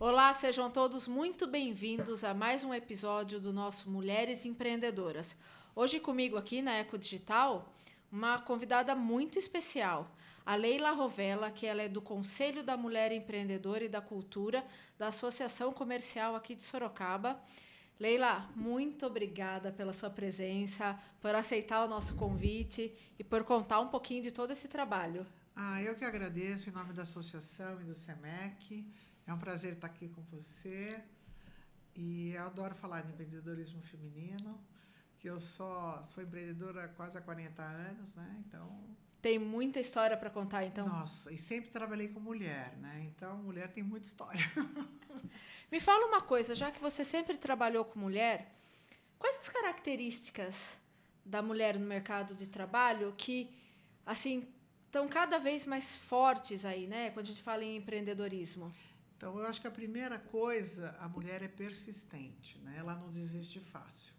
Olá, sejam todos muito bem-vindos a mais um episódio do nosso Mulheres Empreendedoras. Hoje comigo aqui na Eco Digital, uma convidada muito especial, a Leila Rovella, que ela é do Conselho da Mulher Empreendedora e da Cultura da Associação Comercial aqui de Sorocaba. Leila, muito obrigada pela sua presença, por aceitar o nosso convite e por contar um pouquinho de todo esse trabalho. Ah, eu que agradeço em nome da associação e do SEMEC. É um prazer estar aqui com você. E eu adoro falar de empreendedorismo feminino, que eu só sou empreendedora há quase há 40 anos, né? Então, tem muita história para contar, então. Nossa, e sempre trabalhei com mulher, né? Então, mulher tem muita história. Me fala uma coisa, já que você sempre trabalhou com mulher, quais as características da mulher no mercado de trabalho que, assim, estão cada vez mais fortes aí, né? Quando a gente fala em empreendedorismo. Então, eu acho que a primeira coisa, a mulher é persistente, né? ela não desiste fácil.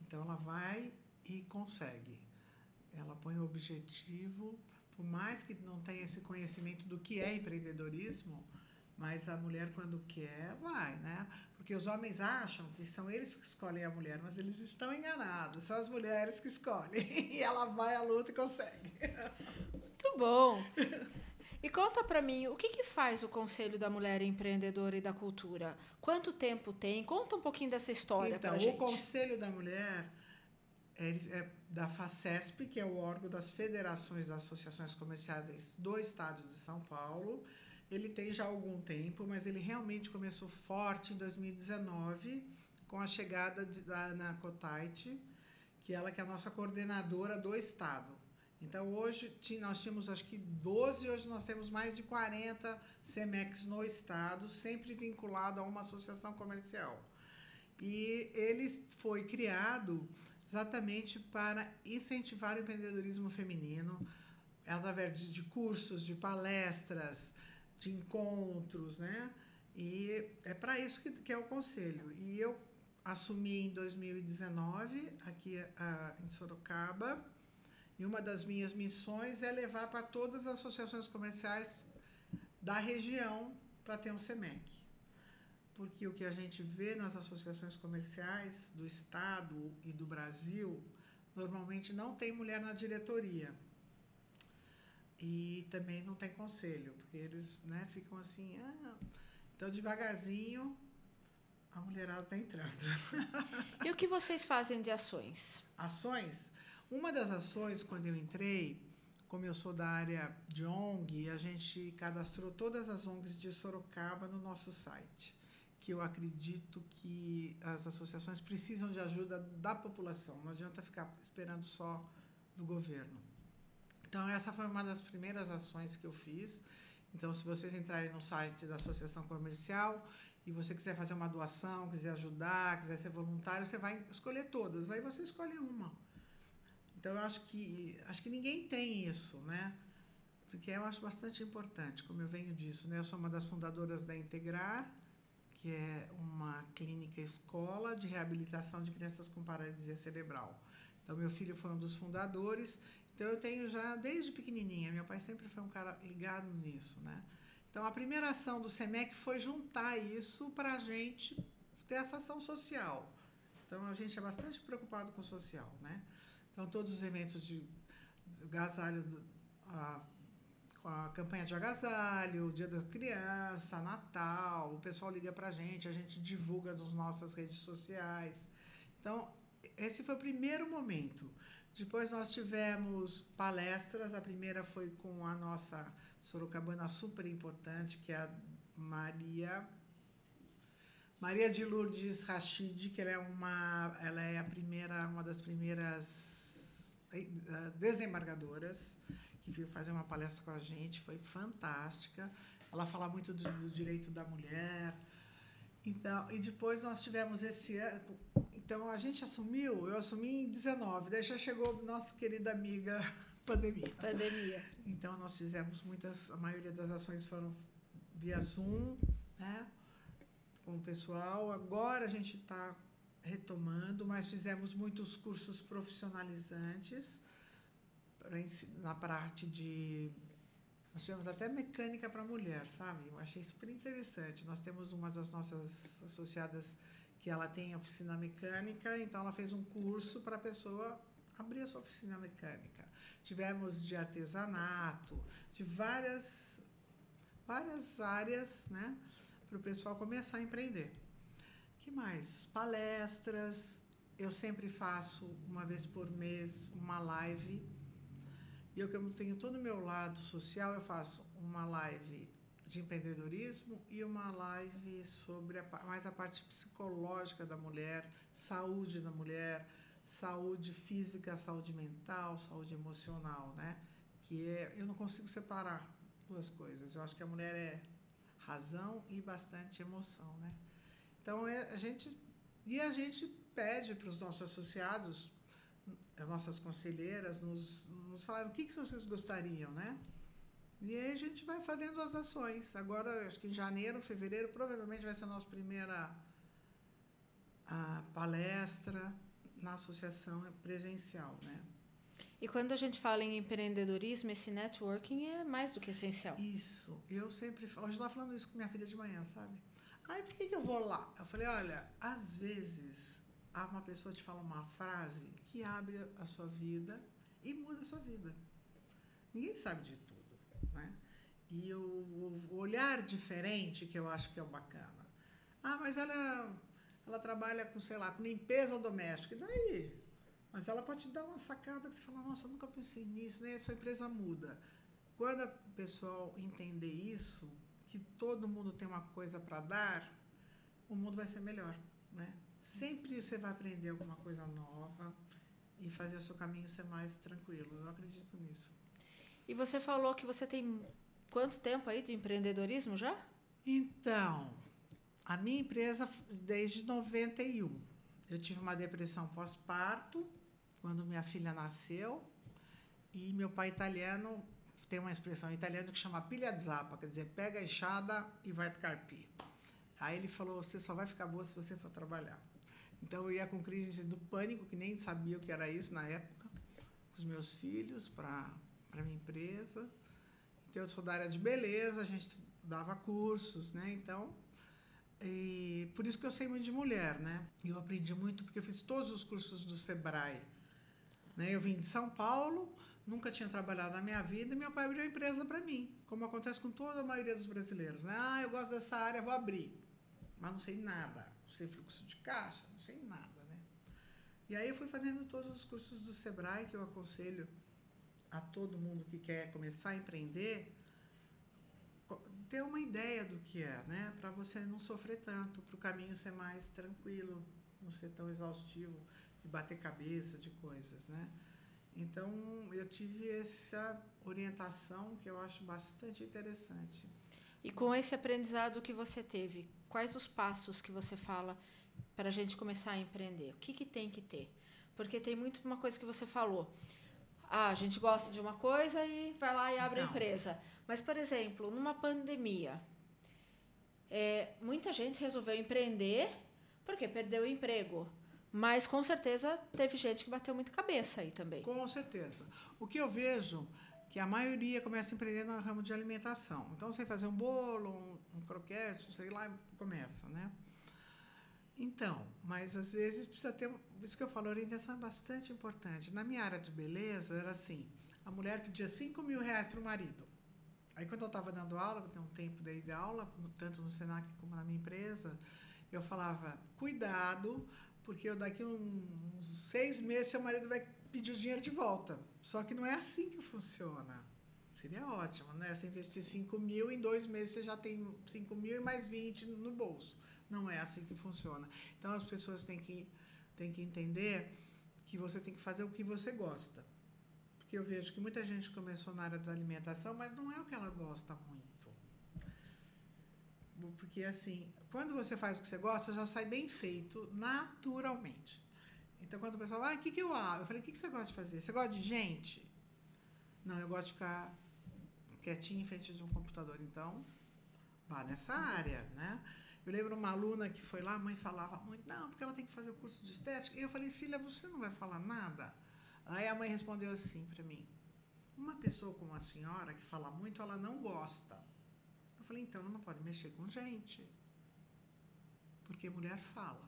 Então, ela vai e consegue. Ela põe o objetivo, por mais que não tenha esse conhecimento do que é empreendedorismo, mas a mulher, quando quer, vai, né? Porque os homens acham que são eles que escolhem a mulher, mas eles estão enganados. São as mulheres que escolhem. E ela vai à luta e consegue. Muito bom. E conta para mim, o que, que faz o Conselho da Mulher Empreendedora e da Cultura? Quanto tempo tem? Conta um pouquinho dessa história então, para gente. Então, o Conselho da Mulher é, da FACESP, que é o órgão das federações das associações comerciais do estado de São Paulo. Ele tem já algum tempo, mas ele realmente começou forte em 2019, com a chegada de, da Ana Cotaite, que ela que é a nossa coordenadora do estado. Então, hoje nós tínhamos acho que 12, hoje nós temos mais de 40 CEMEX no estado, sempre vinculado a uma associação comercial. E ele foi criado exatamente para incentivar o empreendedorismo feminino, através de cursos, de palestras, de encontros, né? E é para isso que, que, é o conselho. E eu assumi em 2019, aqui a, em Sorocaba, e uma das minhas missões é levar para todas as associações comerciais da região para ter um SEMEC. Porque o que a gente vê nas associações comerciais do Estado e do Brasil, normalmente não tem mulher na diretoria. E também não tem conselho, porque eles né, ficam assim, ah, então devagarzinho a mulherada está entrando. E o que vocês fazem de ações? Ações? Uma das ações, quando eu entrei, como eu sou da área de ONG, a gente cadastrou todas as ONGs de Sorocaba no nosso site, que eu acredito que as associações precisam de ajuda da população, não adianta ficar esperando só do governo. Então, essa foi uma das primeiras ações que eu fiz. Então, se vocês entrarem no site da Associação Comercial e você quiser fazer uma doação, quiser ajudar, quiser ser voluntário, você vai escolher todas. Aí você escolhe uma. Então, eu acho que, acho que ninguém tem isso, né? Porque eu acho bastante importante, como eu venho disso, né? Eu sou uma das fundadoras da Integrar, que é uma clínica escola de reabilitação de crianças com paralisia cerebral. Então, meu filho foi um dos fundadores. Então, eu tenho já desde pequenininha. Meu pai sempre foi um cara ligado nisso, né? Então, a primeira ação do SEMEC foi juntar isso para a gente ter essa ação social. Então, a gente é bastante preocupado com o social, né? Então, todos os eventos de, de agasalho, a, a campanha de agasalho, Dia da Criança, Natal, o pessoal liga para a gente, a gente divulga nas nossas redes sociais. Então, esse foi o primeiro momento. Depois nós tivemos palestras, a primeira foi com a nossa sorocabana super importante, que é a Maria Maria de Lourdes Rachid, que ela é uma, ela é a primeira, uma das primeiras desembargadoras, que veio fazer uma palestra com a gente, foi fantástica. Ela fala muito do, do direito da mulher. Então, e depois nós tivemos esse ano. Então a gente assumiu, eu assumi em 19, daí já chegou nossa querida amiga pandemia. Pandemia. Então nós fizemos muitas, a maioria das ações foram via Zoom, né? Com o pessoal. Agora a gente está retomando, mas fizemos muitos cursos profissionalizantes na parte de Nós tivemos até mecânica para mulher, sabe? Eu achei super interessante. Nós temos uma das nossas associadas que ela tem oficina mecânica, então ela fez um curso para a pessoa abrir a sua oficina mecânica. Tivemos de artesanato, de várias, várias áreas, né? Para o pessoal começar a empreender. Que mais? Palestras. Eu sempre faço, uma vez por mês, uma live e eu eu tenho todo o meu lado social, eu faço uma live de empreendedorismo e uma live sobre a, mais a parte psicológica da mulher, saúde da mulher, saúde física, saúde mental, saúde emocional, né? Que é, eu não consigo separar duas coisas. Eu acho que a mulher é razão e bastante emoção, né? Então é, a gente e a gente pede para os nossos associados as nossas conselheiras nos, nos falaram o que, que vocês gostariam, né? E aí a gente vai fazendo as ações. Agora, acho que em janeiro, fevereiro, provavelmente vai ser a nossa primeira a palestra na associação presencial, né? E quando a gente fala em empreendedorismo, esse networking é mais do que essencial. Isso. Eu sempre... Hoje eu estava falando isso com minha filha de manhã, sabe? Aí, por que, que eu vou lá? Eu falei, olha, às vezes uma pessoa te fala uma frase que abre a sua vida e muda a sua vida. Ninguém sabe de tudo, né? E o, o olhar diferente que eu acho que é o bacana. Ah, mas ela ela trabalha com, sei lá, com limpeza doméstica. E daí? Mas ela pode te dar uma sacada que você fala, nossa, eu nunca pensei nisso, né? Sua empresa muda. Quando o pessoal entender isso, que todo mundo tem uma coisa para dar, o mundo vai ser melhor, né? Sempre você vai aprender alguma coisa nova e fazer o seu caminho ser mais tranquilo. Eu acredito nisso. E você falou que você tem quanto tempo aí de empreendedorismo já? Então, a minha empresa desde 91. Eu tive uma depressão pós-parto quando minha filha nasceu e meu pai italiano tem uma expressão italiana que chama pilha de zapa, quer dizer, pega a enxada e vai carpir. Aí ele falou: você só vai ficar boa se você for trabalhar. Então eu ia com crise do pânico, que nem sabia o que era isso na época, com os meus filhos para a minha empresa. Então eu sou da área de beleza, a gente dava cursos, né? Então, e por isso que eu sei muito de mulher, né? Eu aprendi muito porque eu fiz todos os cursos do Sebrae. Né? Eu vim de São Paulo, nunca tinha trabalhado na minha vida e meu pai abriu a empresa para mim, como acontece com toda a maioria dos brasileiros, né? Ah, eu gosto dessa área, vou abrir. Mas não sei nada. Não sei fluxo de caixa, sem nada, né? E aí eu fui fazendo todos os cursos do Sebrae que eu aconselho a todo mundo que quer começar a empreender ter uma ideia do que é, né? Para você não sofrer tanto, para o caminho ser mais tranquilo, não ser tão exaustivo, de bater cabeça, de coisas, né? Então, eu tive essa orientação que eu acho bastante interessante. E com esse aprendizado que você teve, quais os passos que você fala para a gente começar a empreender? O que, que tem que ter? Porque tem muito uma coisa que você falou. Ah, a gente gosta de uma coisa e vai lá e abre Não. a empresa. Mas, por exemplo, numa pandemia, é, muita gente resolveu empreender porque perdeu o emprego. Mas com certeza teve gente que bateu muito cabeça aí também. Com certeza. O que eu vejo que a maioria começa a empreender no ramo de alimentação. Então, você fazer um bolo, um, um croquete, sei lá, começa, né? Então, mas às vezes precisa ter. Isso que eu falo, orientação é bastante importante. Na minha área de beleza, era assim: a mulher pedia 5 mil reais para o marido. Aí, quando eu estava dando aula, tem um tempo daí de aula, tanto no Senac como na minha empresa, eu falava: cuidado, porque daqui uns seis meses seu marido vai pedir o dinheiro de volta. Só que não é assim que funciona. Seria ótimo, né? Você investir 5 mil, em dois meses você já tem 5 mil e mais 20 no bolso. Não é assim que funciona. Então as pessoas têm que, têm que entender que você tem que fazer o que você gosta. Porque eu vejo que muita gente começou na área da alimentação, mas não é o que ela gosta muito. Porque assim, quando você faz o que você gosta, já sai bem feito naturalmente. Então quando o pessoal fala, ah, o que, que eu amo? Eu falei, o que, que você gosta de fazer? Você gosta de gente? Não, eu gosto de ficar quietinho em frente de um computador. Então, vá nessa área, né? Eu lembro uma aluna que foi lá, a mãe falava muito, não, porque ela tem que fazer o curso de estética. E eu falei, filha, você não vai falar nada? Aí a mãe respondeu assim para mim: Uma pessoa como a senhora, que fala muito, ela não gosta. Falei, então, não pode mexer com gente. Porque mulher fala.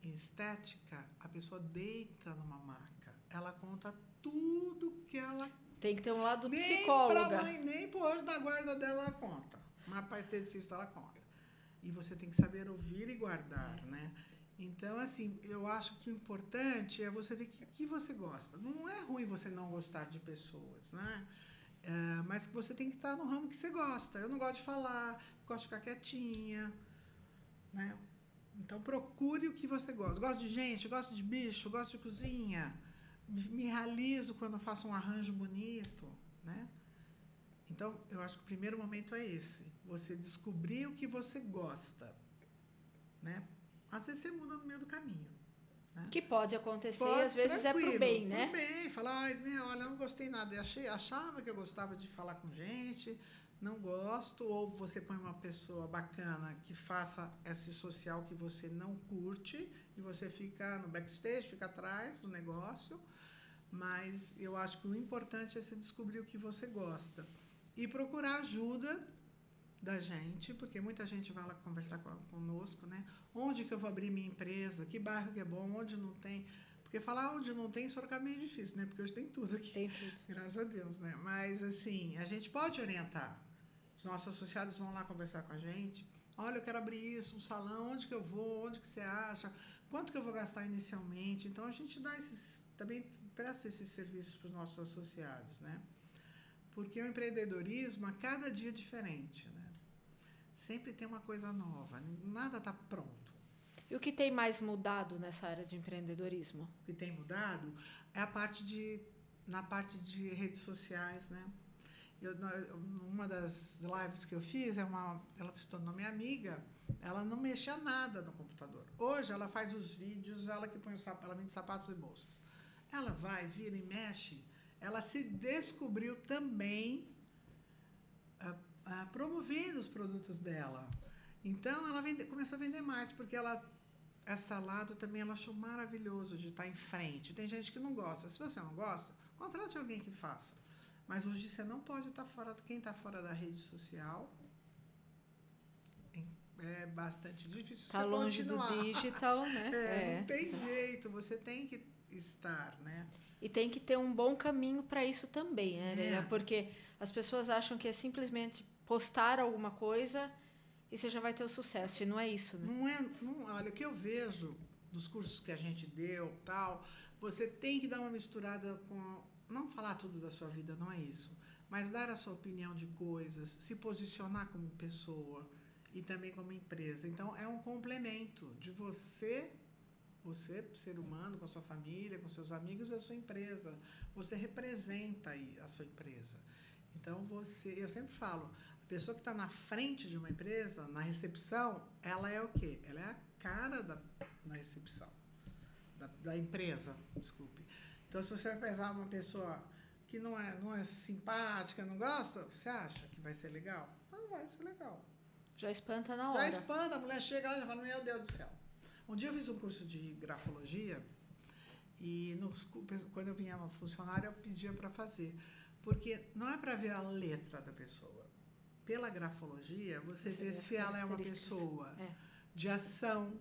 Em estética, a pessoa deita numa maca. Ela conta tudo que ela. Tem que ter um lado nem psicóloga. Pra mãe, nem pro hoje da guarda dela ela conta. Mas para esteticista ela conta. E você tem que saber ouvir e guardar, né? Então, assim, eu acho que o importante é você ver o que, que, você gosta. Não é ruim você não gostar de pessoas, né? É, mas que você tem que estar no ramo que você gosta. Eu não gosto de falar, gosto de ficar quietinha, né? Então, procure o que você gosta. Gosto de gente, gosto de bicho, gosto de cozinha. Me realizo quando faço um arranjo bonito, né? Então, eu acho que o primeiro momento é esse. Você descobrir o que você gosta, né? Às vezes você muda no meio do caminho. Né? Que pode acontecer, pode, às vezes é pro bem, né? Pro bem, falar, olha, não gostei nada. Eu achei, achava que eu gostava de falar com gente, não gosto, ou você põe uma pessoa bacana que faça esse social que você não curte e você fica no backstage, fica atrás do negócio. Mas eu acho que o importante é você descobrir o que você gosta e procurar ajuda da gente, porque muita gente vai lá conversar conosco, né? Onde que eu vou abrir minha empresa? Que bairro que é bom? Onde não tem? Porque falar onde não tem, Sorocaba é meio difícil, né? Porque hoje tem tudo aqui. Tem tudo. Graças a Deus, né? Mas, assim, a gente pode orientar. Os nossos associados vão lá conversar com a gente. Olha, eu quero abrir isso, um salão, onde que eu vou? Onde que você acha? Quanto que eu vou gastar inicialmente? Então, a gente dá esses... Também presta esses serviços para os nossos associados, né? Porque o empreendedorismo, a cada dia é diferente, né? Sempre tem uma coisa nova, nada está pronto. E o que tem mais mudado nessa área de empreendedorismo? O que tem mudado é a parte de na parte de redes sociais, né? Eu, uma das lives que eu fiz, é uma, ela se tornou minha amiga, ela não mexia nada no computador. Hoje ela faz os vídeos, ela que põe o sapato, ela vende sapatos e bolsas. Ela vai, vira e mexe. Ela se descobriu também uh, promovendo os produtos dela. Então ela vende, começou a vender mais, porque ela essa lado também ela achou maravilhoso de estar em frente. Tem gente que não gosta. Se você não gosta, contrate alguém que faça. Mas hoje você não pode estar fora, quem está fora da rede social é bastante difícil. Está longe continuar. do digital, né? É, é. Não tem jeito, você tem que estar, né? E tem que ter um bom caminho para isso também, né? É. Porque as pessoas acham que é simplesmente postar alguma coisa e você já vai ter o sucesso. E não é isso, né? Não é. Não, olha, o que eu vejo dos cursos que a gente deu, tal, você tem que dar uma misturada com. Não falar tudo da sua vida, não é isso. Mas dar a sua opinião de coisas, se posicionar como pessoa e também como empresa. Então, é um complemento de você você, ser humano, com sua família, com seus amigos a sua empresa. Você representa aí a sua empresa. Então, você, eu sempre falo, pessoa que está na frente de uma empresa, na recepção, ela é o quê? Ela é a cara da, recepção, da, da empresa, desculpe. Então, se você vai pegar uma pessoa que não é, não é simpática, não gosta, você acha que vai ser legal? Não vai ser legal. Já espanta na hora. Já espanta, a mulher chega lá e fala, meu Deus do céu. Um dia eu fiz um curso de grafologia e nos, quando eu vinha uma funcionária eu pedia para fazer. Porque não é para ver a letra da pessoa. Pela grafologia, você, você vê se ela é uma pessoa é. de ação,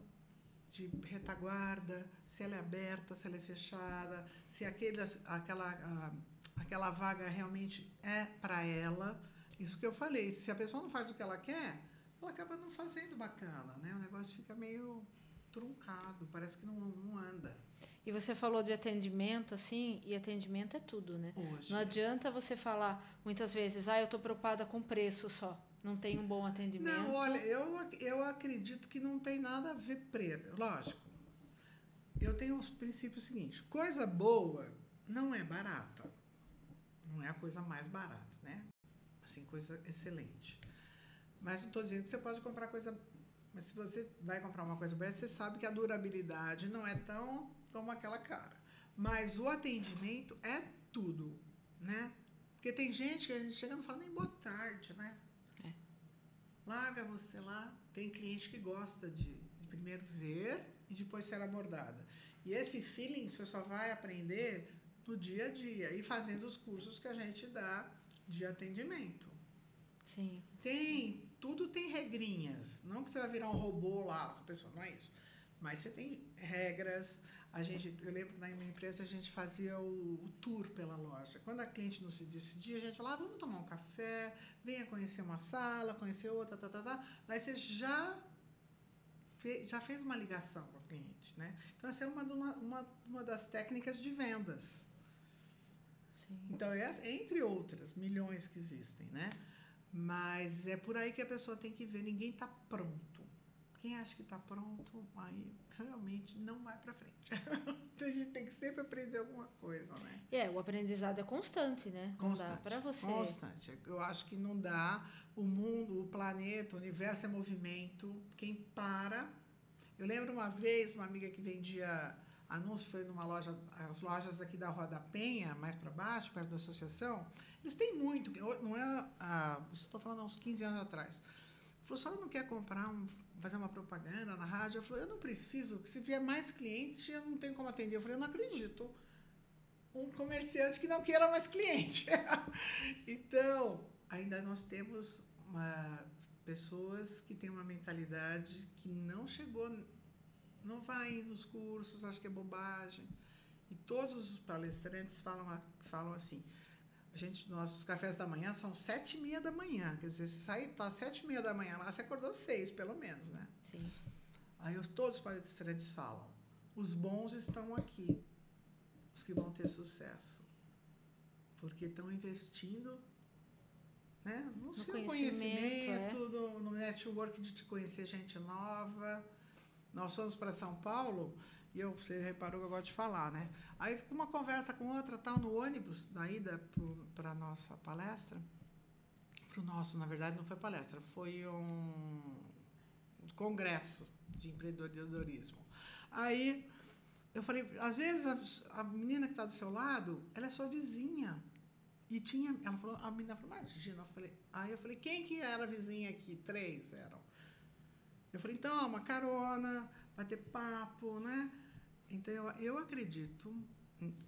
de retaguarda, se ela é aberta, se ela é fechada, se aquele, aquela, aquela vaga realmente é para ela. Isso que eu falei. Se a pessoa não faz o que ela quer, ela acaba não fazendo bacana, né? O negócio fica meio truncado, parece que não, não anda. E você falou de atendimento, assim, e atendimento é tudo, né? Hoje. Não adianta você falar muitas vezes, ah, eu estou preocupada com preço só. Não tem um bom atendimento. Não, olha, eu, eu acredito que não tem nada a ver preço. Lógico. Eu tenho os princípios seguintes: coisa boa não é barata. Não é a coisa mais barata, né? Assim, coisa excelente. Mas não estou dizendo que você pode comprar coisa mas se você vai comprar uma coisa boa, você sabe que a durabilidade não é tão como aquela cara. Mas o atendimento é tudo, né? Porque tem gente que a gente chega e não fala nem boa tarde, né? É. Larga você lá. Tem cliente que gosta de, de primeiro ver e depois ser abordada. E esse feeling você só vai aprender no dia a dia e fazendo os cursos que a gente dá de atendimento. Sim. Tem, tudo tem regrinhas. Não que você vai virar um robô lá, a pessoa, não é isso. Mas você tem regras. A gente, eu lembro que na minha empresa a gente fazia o, o tour pela loja. Quando a cliente não se decidia, a gente falava, ah, vamos tomar um café, venha conhecer uma sala, conhecer outra, tá, tá, tá. Daí você já fez, já fez uma ligação com o cliente, né? Então essa é uma, uma, uma das técnicas de vendas. Sim. Então, é, entre outras, milhões que existem, né? Mas é por aí que a pessoa tem que ver, ninguém está pronto. Quem acha que está pronto, aí realmente não vai para frente. então a gente tem que sempre aprender alguma coisa, né? É, o aprendizado é constante, né? Constante, não dá para você. Constante. Eu acho que não dá. O mundo, o planeta, o universo é movimento. Quem para. Eu lembro uma vez uma amiga que vendia anúncio foi numa loja, as lojas aqui da Rua da Penha, mais para baixo, perto da associação, eles têm muito, não é, ah, estou falando há uns 15 anos atrás. Falou, só não quer comprar, um, fazer uma propaganda na rádio? Eu falei, eu não preciso, se vier mais cliente, eu não tenho como atender. Eu falei, eu não acredito. Um comerciante que não queira mais cliente. então, ainda nós temos uma, pessoas que têm uma mentalidade que não chegou não vai nos cursos, acho que é bobagem. E todos os palestrantes falam, falam assim. A gente, nossos cafés da manhã são sete e meia da manhã. Quer dizer, você sai, tá sete e meia da manhã lá, você acordou seis, pelo menos, né? Sim. Aí os, todos os palestrantes falam, os bons estão aqui, os que vão ter sucesso. Porque estão investindo né, no, no seu conhecimento, conhecimento é. no, no network de te conhecer gente nova nós fomos para São Paulo eu, você reparou que eu gosto de falar, né? Aí uma conversa com outra, tal, no ônibus, da ida para a nossa palestra, para o nosso, na verdade, não foi palestra, foi um congresso de empreendedorismo. Aí eu falei, às vezes a, a menina que está do seu lado, ela é sua vizinha. E tinha, ela falou, a menina falou, imagina, eu falei, aí eu falei, quem que era a vizinha aqui? Três eram. Eu falei, então, uma carona, vai ter papo, né? Então, eu, eu acredito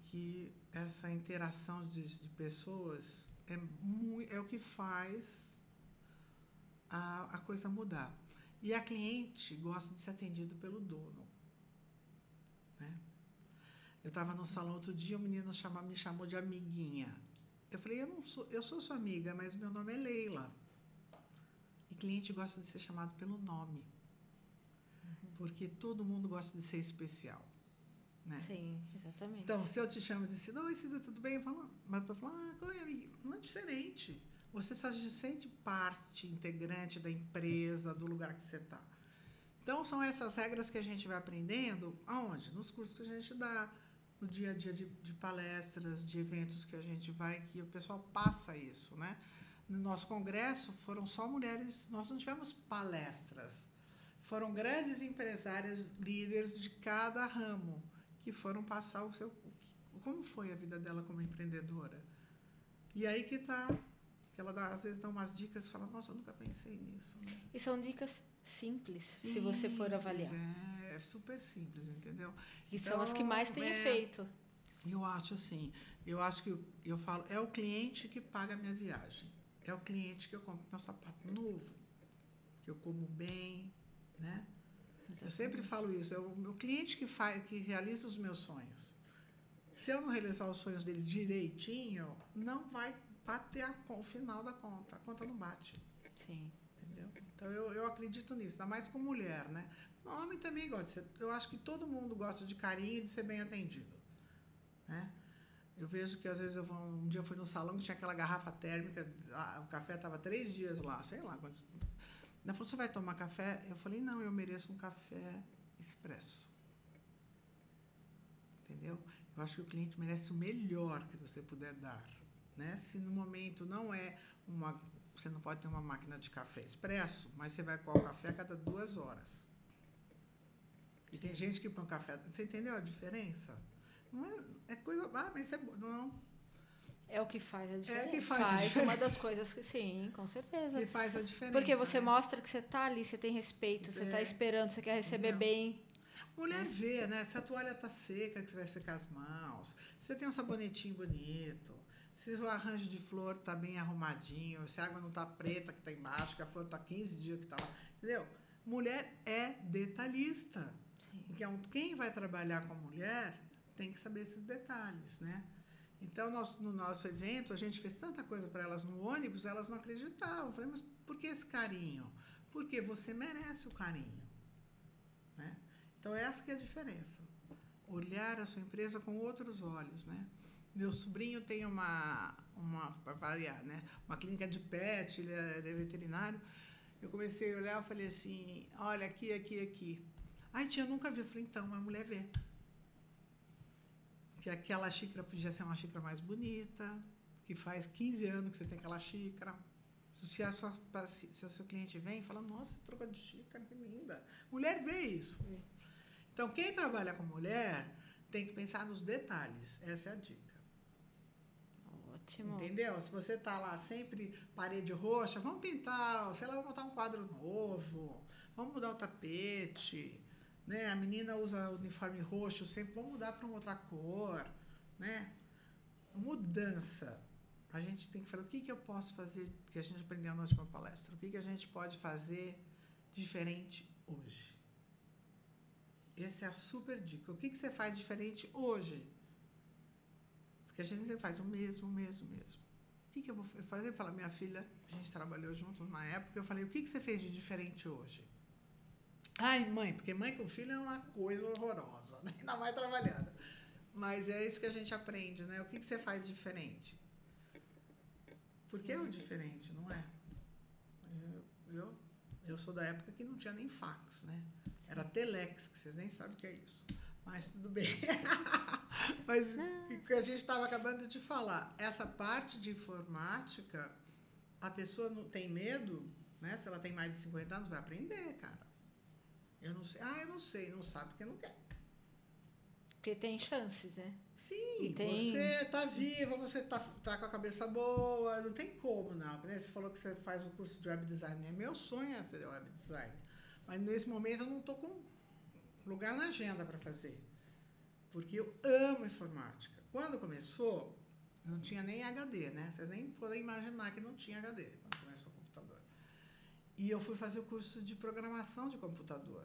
que essa interação de, de pessoas é, muito, é o que faz a, a coisa mudar. E a cliente gosta de ser atendida pelo dono. Né? Eu estava no salão outro dia, o menino chama, me chamou de amiguinha. Eu falei, eu, não sou, eu sou sua amiga, mas meu nome é Leila. E cliente gosta de ser chamado pelo nome porque todo mundo gosta de ser especial. Né? Sim, exatamente. Então, se eu te chamo e dizer, não, Cida, tudo bem? Eu falo, mas para falar, ah, oi, não é diferente. Você se sente parte integrante da empresa, do lugar que você está. Então, são essas regras que a gente vai aprendendo, aonde? Nos cursos que a gente dá, no dia a dia de, de palestras, de eventos que a gente vai, que o pessoal passa isso, né? No nosso congresso, foram só mulheres, nós não tivemos palestras, foram grandes empresárias, líderes de cada ramo, que foram passar o seu. Como foi a vida dela como empreendedora? E aí que está. Que ela dá, às vezes dá umas dicas e fala, nossa, eu nunca pensei nisso. Né? E são dicas simples, simples, se você for avaliar. É, é super simples, entendeu? E então, são as que mais têm é, efeito. Eu acho assim, eu acho que eu, eu falo, é o cliente que paga a minha viagem. É o cliente que eu compro meu sapato novo, que eu como bem? Eu sempre falo isso, é o meu cliente que faz, que realiza os meus sonhos. Se eu não realizar os sonhos deles direitinho, não vai bater a, o final da conta. A conta não bate. Sim. Entendeu? Então eu, eu acredito nisso, ainda mais com mulher, né? O homem também gosta de ser, Eu acho que todo mundo gosta de carinho e de ser bem atendido. Né? Eu vejo que às vezes eu vou, um dia eu fui no salão que tinha aquela garrafa térmica, a, o café estava três dias lá, sei lá quantos ela falou, você vai tomar café? Eu falei, não, eu mereço um café expresso. Entendeu? Eu acho que o cliente merece o melhor que você puder dar. Né? Se no momento não é uma. Você não pode ter uma máquina de café expresso, mas você vai coar o café a cada duas horas. E tem gente que põe café. Você entendeu a diferença? Não é, é coisa. Ah, mas isso é bom. Não, é o que faz a diferença. É o que faz, faz a diferença. uma das coisas que sim, com certeza. Que faz a diferença. Porque você né? mostra que você está ali, você tem respeito, você está é, esperando, você quer receber bem. Mulher vê, né? Se a toalha tá seca, que você vai secar as mãos. Se você tem um sabonetinho bonito. Se o arranjo de flor tá bem arrumadinho. Se a água não tá preta que tá embaixo, que a flor tá 15 dias que tá lá. Entendeu? Mulher é detalhista. Então, quem vai trabalhar com a mulher tem que saber esses detalhes, né? Então, no nosso evento, a gente fez tanta coisa para elas no ônibus, elas não acreditavam. Falei, mas por que esse carinho? Porque você merece o carinho. Né? Então, essa que é a diferença. Olhar a sua empresa com outros olhos, né? Meu sobrinho tem uma, uma variar, né? Uma clínica de pet, ele é, ele é veterinário. Eu comecei a olhar, eu falei assim, olha, aqui, aqui, aqui. Ai, tia, eu nunca vi. Eu falei, então, a mulher vê que aquela xícara podia ser uma xícara mais bonita, que faz 15 anos que você tem aquela xícara. Se, a sua, se o seu cliente vem e fala, nossa, trocou de xícara, que linda. Mulher vê isso. Então, quem trabalha com mulher tem que pensar nos detalhes. Essa é a dica. Ótimo. Entendeu? Se você está lá sempre parede roxa, vamos pintar, sei lá, vamos botar um quadro novo, vamos mudar o tapete né? A menina usa uniforme roxo, sempre vamos mudar para uma outra cor, né? Mudança. A gente tem que falar o que, que eu posso fazer, que a gente aprendeu na última palestra, o que, que a gente pode fazer diferente hoje. Essa é a super dica. O que, que você faz diferente hoje? Porque a gente sempre faz o mesmo, o mesmo, o mesmo. O que, que eu vou fazer? Falar, minha filha, a gente trabalhou junto numa época, eu falei, o que, que você fez de diferente hoje? Ai, mãe, porque mãe com filho é uma coisa horrorosa, né? ainda mais trabalhando. Mas é isso que a gente aprende, né? O que, que você faz diferente? Porque é o diferente, não é? Eu, eu, eu sou da época que não tinha nem fax, né? Era telex, que vocês nem sabem o que é isso. Mas tudo bem. Mas o que a gente estava acabando de falar, essa parte de informática, a pessoa não tem medo, né? Se ela tem mais de 50 anos, vai aprender, cara. Eu não sei. Ah, eu não sei. Não sabe porque não quer. Porque tem chances, né? Sim, tem... você tá viva, você tá, tá com a cabeça boa, não tem como não. Né? Você falou que você faz o curso de web design. É meu sonho é ser web design. Mas nesse momento eu não tô com lugar na agenda para fazer. Porque eu amo informática. Quando começou, não tinha nem HD, né? Vocês nem podem imaginar que não tinha HD quando começou o computador. E eu fui fazer o curso de programação de computador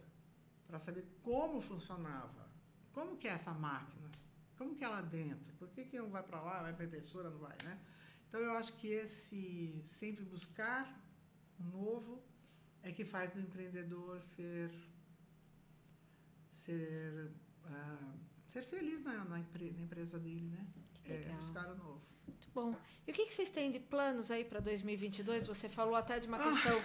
para saber como funcionava. Como que é essa máquina? Como que é lá dentro? Por que, que não vai para lá, vai para a impressora, não vai, né? Então, eu acho que esse sempre buscar um novo é que faz do empreendedor ser ser uh, ser feliz na, na, empresa dele, né? É buscar o novo. Muito bom. E o que, que vocês têm de planos aí para 2022? Você falou até de uma ah. questão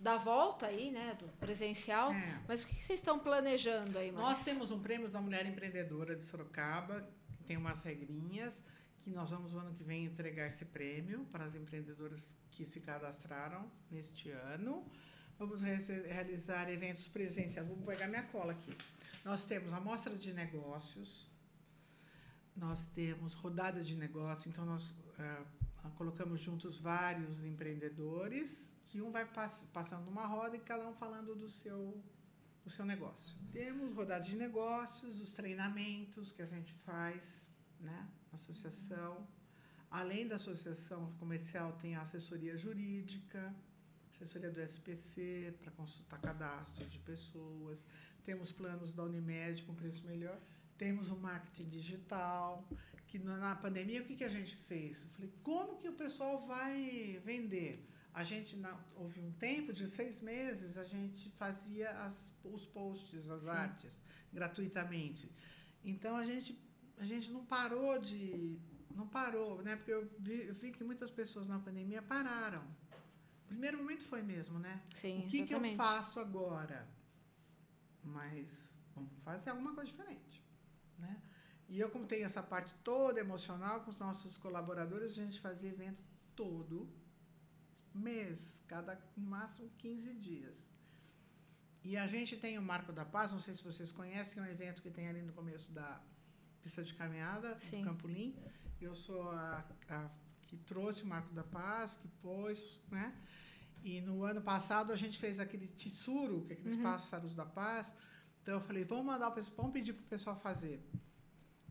da volta aí, né, do presencial. É. Mas o que vocês estão planejando aí, Nós temos um prêmio da Mulher Empreendedora de Sorocaba, que tem umas regrinhas, que nós vamos, no ano que vem, entregar esse prêmio para as empreendedoras que se cadastraram neste ano. Vamos realizar eventos presenciais. Vou pegar minha cola aqui. Nós temos amostra de negócios, nós temos rodada de negócios, então nós uh, colocamos juntos vários empreendedores que um vai pass passando numa roda e cada um falando do seu, do seu negócio. Temos rodadas de negócios, os treinamentos que a gente faz, né? Associação. Além da associação comercial, tem a assessoria jurídica, assessoria do SPC para consultar cadastro de pessoas. Temos planos da Unimed com preço melhor. Temos o marketing digital, que na pandemia o que, que a gente fez? Eu falei, como que o pessoal vai vender? A gente na, houve um tempo de seis meses a gente fazia as, os posts as Sim. artes gratuitamente. Então a gente a gente não parou de não parou né? Porque eu vi, eu vi que muitas pessoas na pandemia pararam. O primeiro momento foi mesmo né? Sim, o que, que eu faço agora? Mas vamos fazer alguma coisa diferente né? E eu como tenho essa parte toda emocional com os nossos colaboradores a gente fazia evento todo mês, cada no máximo 15 dias. E a gente tem o Marco da Paz, não sei se vocês conhecem, é um evento que tem ali no começo da pista de caminhada, Sim. do Campolim. Eu sou a, a, que trouxe o Marco da Paz, que pôs, né? E no ano passado a gente fez aquele tissuro, que é aqueles uhum. pássaros da paz, Então eu falei, vamos mandar o pessoal, vamos pedir para o pessoal fazer.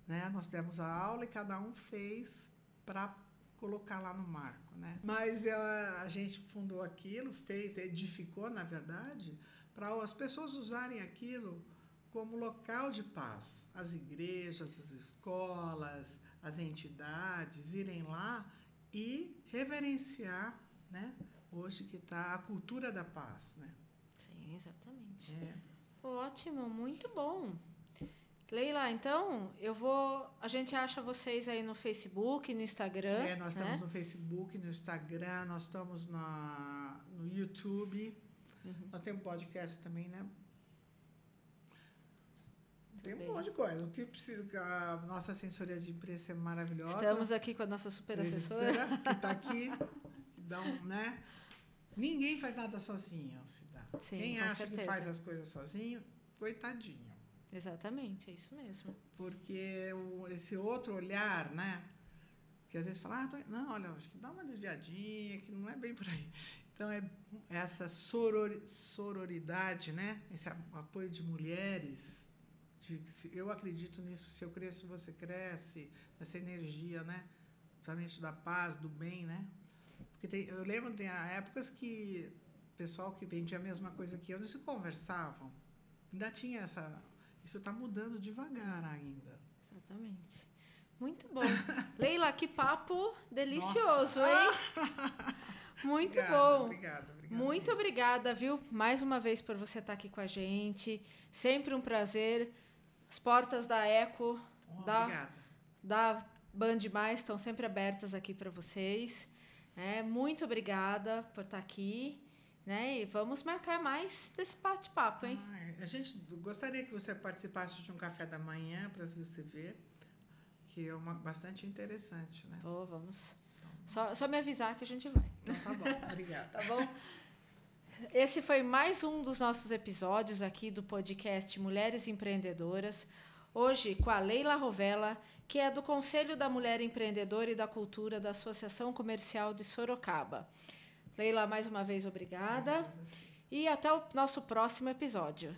Né? Nós demos a aula e cada um fez para colocar lá no marco, né? Mas ela, a gente fundou aquilo, fez, edificou, na verdade, para as pessoas usarem aquilo como local de paz. As igrejas, as escolas, as entidades irem lá e reverenciar, né? Hoje que está a cultura da paz, né? Sim, exatamente. É. Ótimo, muito bom. Leila, então, eu vou. A gente acha vocês aí no Facebook, no Instagram. É, nós estamos né? no Facebook, no Instagram, nós estamos na, no YouTube. Uhum. Nós temos podcast também, né? Tem um monte de coisa. O que precisa. A nossa assessoria de imprensa é maravilhosa. Estamos aqui com a nossa super assessora. Que está aqui. Que dá um, né? Ninguém faz nada sozinho, se dá. Sim, Quem acha certeza. que faz as coisas sozinho, coitadinho. Exatamente, é isso mesmo. Porque o, esse outro olhar, né? Que às vezes fala, ah, tô, não, olha, acho que dá uma desviadinha, que não é bem por aí. Então, é essa soror, sororidade, né? Esse apoio de mulheres. De, eu acredito nisso. Se eu cresço, você cresce. Essa energia, né? Principalmente da paz, do bem, né? Porque tem, eu lembro, tem épocas que o pessoal que vendia a mesma coisa que eu, não se conversavam. Ainda tinha essa isso está mudando devagar ainda. Exatamente. Muito bom. Leila, que papo delicioso, Nossa. hein? Muito obrigada, bom. Obrigada, obrigada. Muito mesmo. obrigada, viu? Mais uma vez por você estar aqui com a gente. Sempre um prazer. As portas da Eco, oh, da, da Band Mais estão sempre abertas aqui para vocês. É, muito obrigada por estar aqui. Né? E vamos marcar mais desse bate-papo, hein? Ah, a gente gostaria que você participasse de um café da manhã para você ver, que é uma, bastante interessante, né? Oh, vamos. Só, só me avisar que a gente vai. Então tá bom, obrigada. tá bom? Esse foi mais um dos nossos episódios aqui do podcast Mulheres Empreendedoras. Hoje com a Leila Rovella, que é do Conselho da Mulher Empreendedora e da Cultura da Associação Comercial de Sorocaba. Leila, mais uma vez, obrigada. E até o nosso próximo episódio.